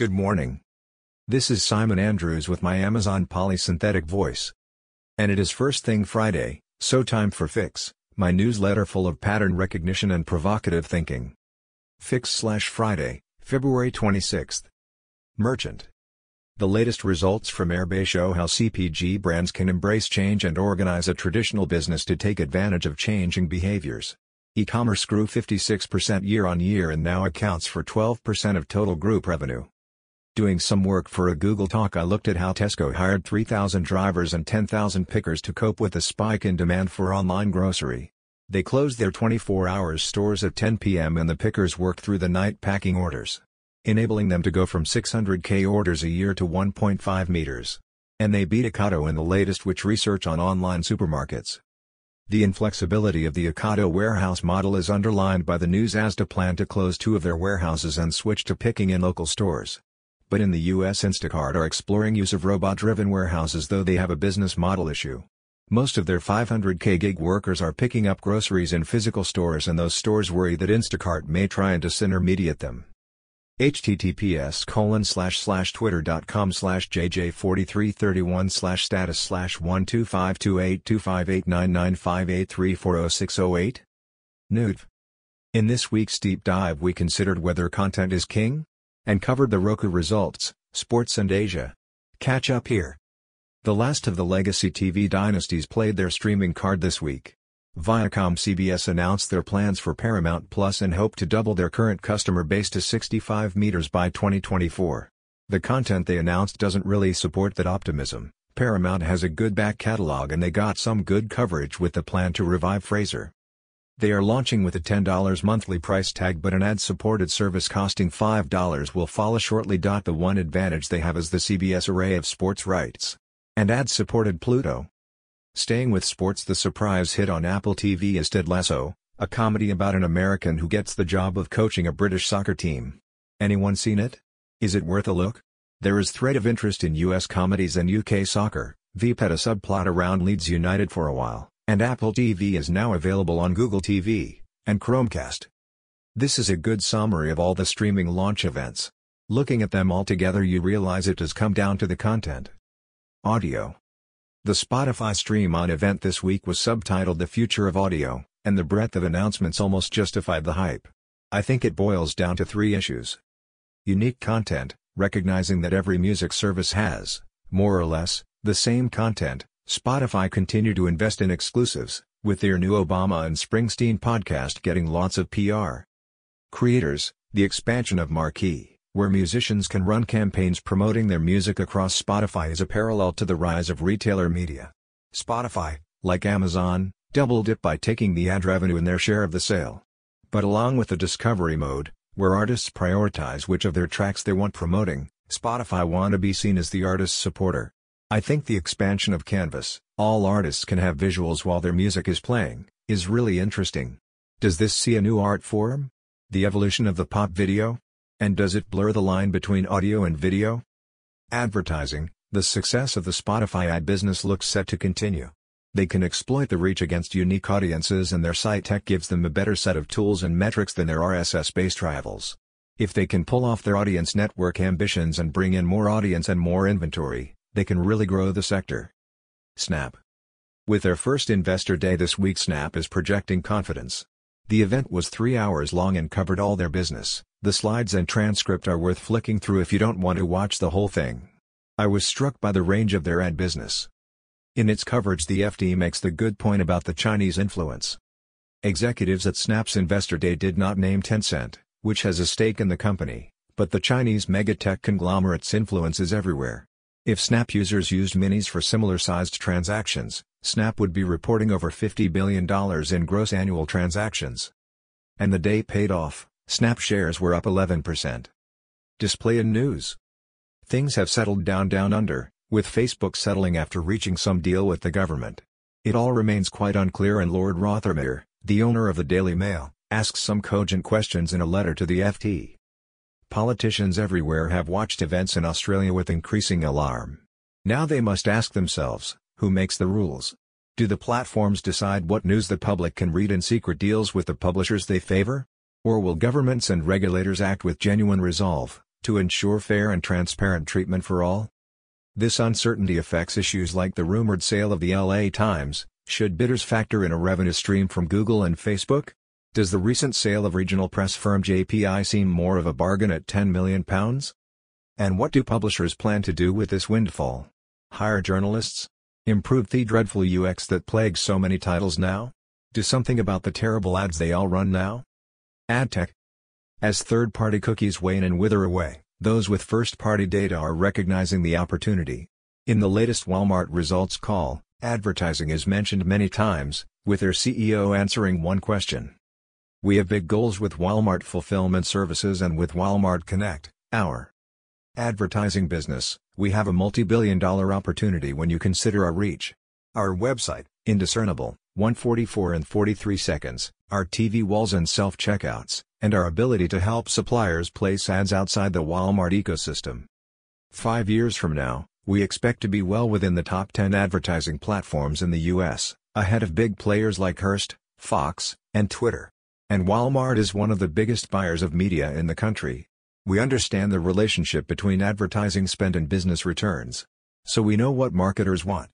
Good morning. This is Simon Andrews with my Amazon Polly synthetic voice. And it is First Thing Friday, so time for Fix, my newsletter full of pattern recognition and provocative thinking. Fix slash Friday, February 26th. Merchant. The latest results from Airbase show how CPG brands can embrace change and organize a traditional business to take advantage of changing behaviors. E-commerce grew 56% year-on-year and now accounts for 12% of total group revenue. Doing some work for a Google talk I looked at how Tesco hired 3,000 drivers and 10,000 pickers to cope with the spike in demand for online grocery. They closed their 24 hours stores at 10 p.m. and the pickers worked through the night packing orders. Enabling them to go from 600k orders a year to 1.5 meters. And they beat Ocado in the latest which research on online supermarkets. The inflexibility of the Ocado warehouse model is underlined by the news Asda plan to close two of their warehouses and switch to picking in local stores but in the US Instacart are exploring use of robot-driven warehouses though they have a business model issue. Most of their 500k gig workers are picking up groceries in physical stores and those stores worry that Instacart may try and disintermediate them. https colon slash slash twitter.com slash jj4331 slash status slash 1252825899583406008 Nude. In this week's deep dive we considered whether content is king? And covered the Roku results, sports and Asia. Catch up here. The last of the legacy TV dynasties played their streaming card this week. Viacom CBS announced their plans for Paramount Plus and hope to double their current customer base to 65 meters by 2024. The content they announced doesn't really support that optimism. Paramount has a good back catalog and they got some good coverage with the plan to revive Frasier. They are launching with a $10 monthly price tag but an ad-supported service costing $5 will follow shortly. The one advantage they have is the CBS array of sports rights. And ad-supported Pluto. Staying with sports the surprise hit on Apple TV is Ted Lasso, a comedy about an American who gets the job of coaching a British soccer team. Anyone seen it? Is it worth a look? There is thread of interest in US comedies and UK soccer, had a subplot around Leeds United for a while and Apple TV is now available on Google TV and Chromecast. This is a good summary of all the streaming launch events. Looking at them all together you realize it has come down to the content. Audio. The Spotify Stream On event this week was subtitled The Future of Audio, and the breadth of announcements almost justified the hype. I think it boils down to three issues. Unique content, recognizing that every music service has, more or less, the same content, Spotify continue to invest in exclusives, with their new Obama and Springsteen podcast getting lots of PR. Creators, the expansion of Marquee, where musicians can run campaigns promoting their music across Spotify is a parallel to the rise of retailer media. Spotify, like Amazon, doubled it by taking the ad revenue in their share of the sale. But along with the discovery mode, where artists prioritize which of their tracks they want promoting, Spotify want to be seen as the artist's supporter. I think the expansion of Canvas, all artists can have visuals while their music is playing, is really interesting. Does this see a new art form? The evolution of the pop video? And does it blur the line between audio and video? Advertising, the success of the Spotify ad business looks set to continue. They can exploit the reach against unique audiences and their site tech gives them a better set of tools and metrics than their RSS-based rivals. If they can pull off their audience network ambitions and bring in more audience and more inventory, they can really grow the sector. Snap. With their first investor day this week Snap is projecting confidence. The event was three hours long and covered all their business. The slides and transcript are worth flicking through if you don't want to watch the whole thing. I was struck by the range of their ad business. In its coverage the FT makes the good point about the Chinese influence. Executives at Snap's investor day did not name Tencent, which has a stake in the company, but the Chinese megatech conglomerate's influence is everywhere. If Snap users used minis for similar-sized transactions, Snap would be reporting over $50 billion in gross annual transactions. And the day paid off, Snap shares were up 11%. Display in news. Things have settled down down under, with Facebook settling after reaching some deal with the government. It all remains quite unclear and Lord Rothermere, the owner of the Daily Mail, asks some cogent questions in a letter to the FT. Politicians everywhere have watched events in Australia with increasing alarm. Now they must ask themselves, who makes the rules? Do the platforms decide what news the public can read and secret deals with the publishers they favor? Or will governments and regulators act with genuine resolve, to ensure fair and transparent treatment for all? This uncertainty affects issues like the rumored sale of the LA Times. Should bidders factor in a revenue stream from Google and Facebook? Does the recent sale of regional press firm JPI seem more of a bargain at £10 million? And what do publishers plan to do with this windfall? Hire journalists? Improve the dreadful UX that plagues so many titles now? Do something about the terrible ads they all run now? AdTech As third-party cookies wane and wither away, those with first-party data are recognizing the opportunity. In the latest Walmart results call, advertising is mentioned many times, with their CEO answering one question. We have big goals with Walmart Fulfillment Services and with Walmart Connect, our advertising business. We have a multi-billion dollar opportunity when you consider our reach. Our website, indiscernible, 144 and 43 seconds, our TV walls and self-checkouts, and our ability to help suppliers place ads outside the Walmart ecosystem. Five years from now, we expect to be well within the top 10 advertising platforms in the US, ahead of big players like Hearst, Fox, and Twitter. And Walmart is one of the biggest buyers of media in the country. We understand the relationship between advertising spend and business returns. So we know what marketers want.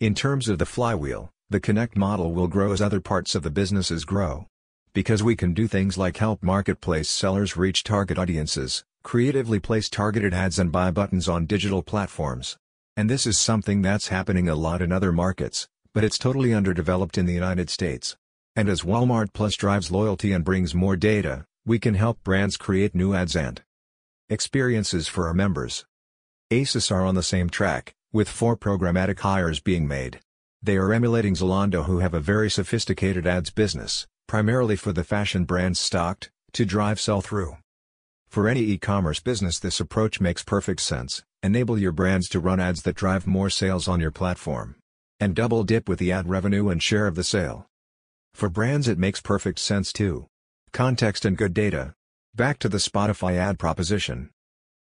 In terms of the flywheel, the Connect model will grow as other parts of the businesses grow. Because we can do things like help marketplace sellers reach target audiences, creatively place targeted ads and buy buttons on digital platforms. And this is something that's happening a lot in other markets, but it's totally underdeveloped in the United States. And as Walmart Plus drives loyalty and brings more data, we can help brands create new ads and experiences for our members. ASOS are on the same track, with four programmatic hires being made. They are emulating Zalando who have a very sophisticated ads business, primarily for the fashion brands stocked, to drive sell-through. For any e-commerce business this approach makes perfect sense, enable your brands to run ads that drive more sales on your platform. And double dip with the ad revenue and share of the sale. For brands it makes perfect sense too. Context and good data. Back to the Spotify ad proposition.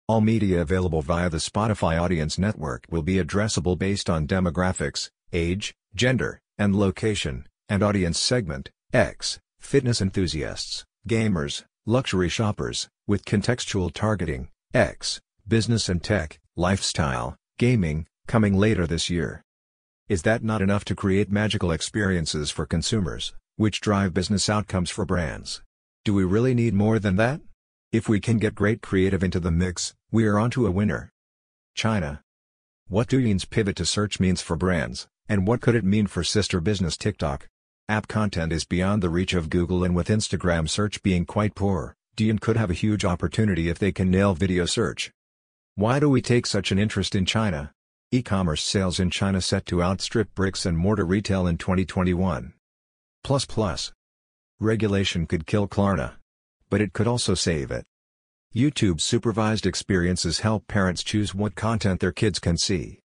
All media available via the Spotify Audience Network will be addressable based on demographics, age, gender, and location, and audience segment, X, fitness enthusiasts, gamers, luxury shoppers, with contextual targeting, X, business and tech, lifestyle, gaming, coming later this year. Is that not enough to create magical experiences for consumers, which drive business outcomes for brands? Do we really need more than that? If we can get great creative into the mix, we are onto a winner. China. What do Douyin's pivot to search means for brands, and what could it mean for sister business TikTok? App content is beyond the reach of Google and with Instagram search being quite poor, Douyin could have a huge opportunity if they can nail video search. Why do we take such an interest in China? E-commerce sales in China set to outstrip bricks and mortar retail in 2021. Plus plus. Regulation could kill Klarna. But it could also save it. YouTube supervised experiences help parents choose what content their kids can see.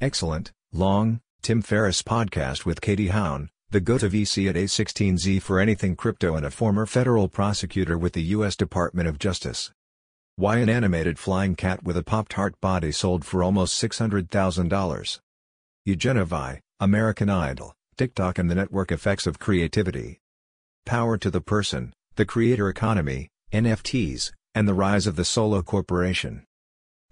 Excellent, long, Tim Ferriss podcast with Katie Haun, the go-to VC at A16Z for anything crypto and a former federal prosecutor with the U.S. Department of Justice. Why an animated flying cat with a Pop-Tart body sold for almost $600,000? Eugene Wei, American Idol, TikTok and the network effects of creativity. Power to the person, the creator economy, NFTs, and the rise of the solo corporation.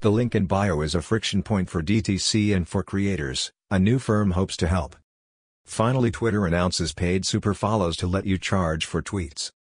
The link in bio is a friction point for DTC and for creators, a new firm hopes to help. Finally Twitter announces paid super follows to let you charge for tweets.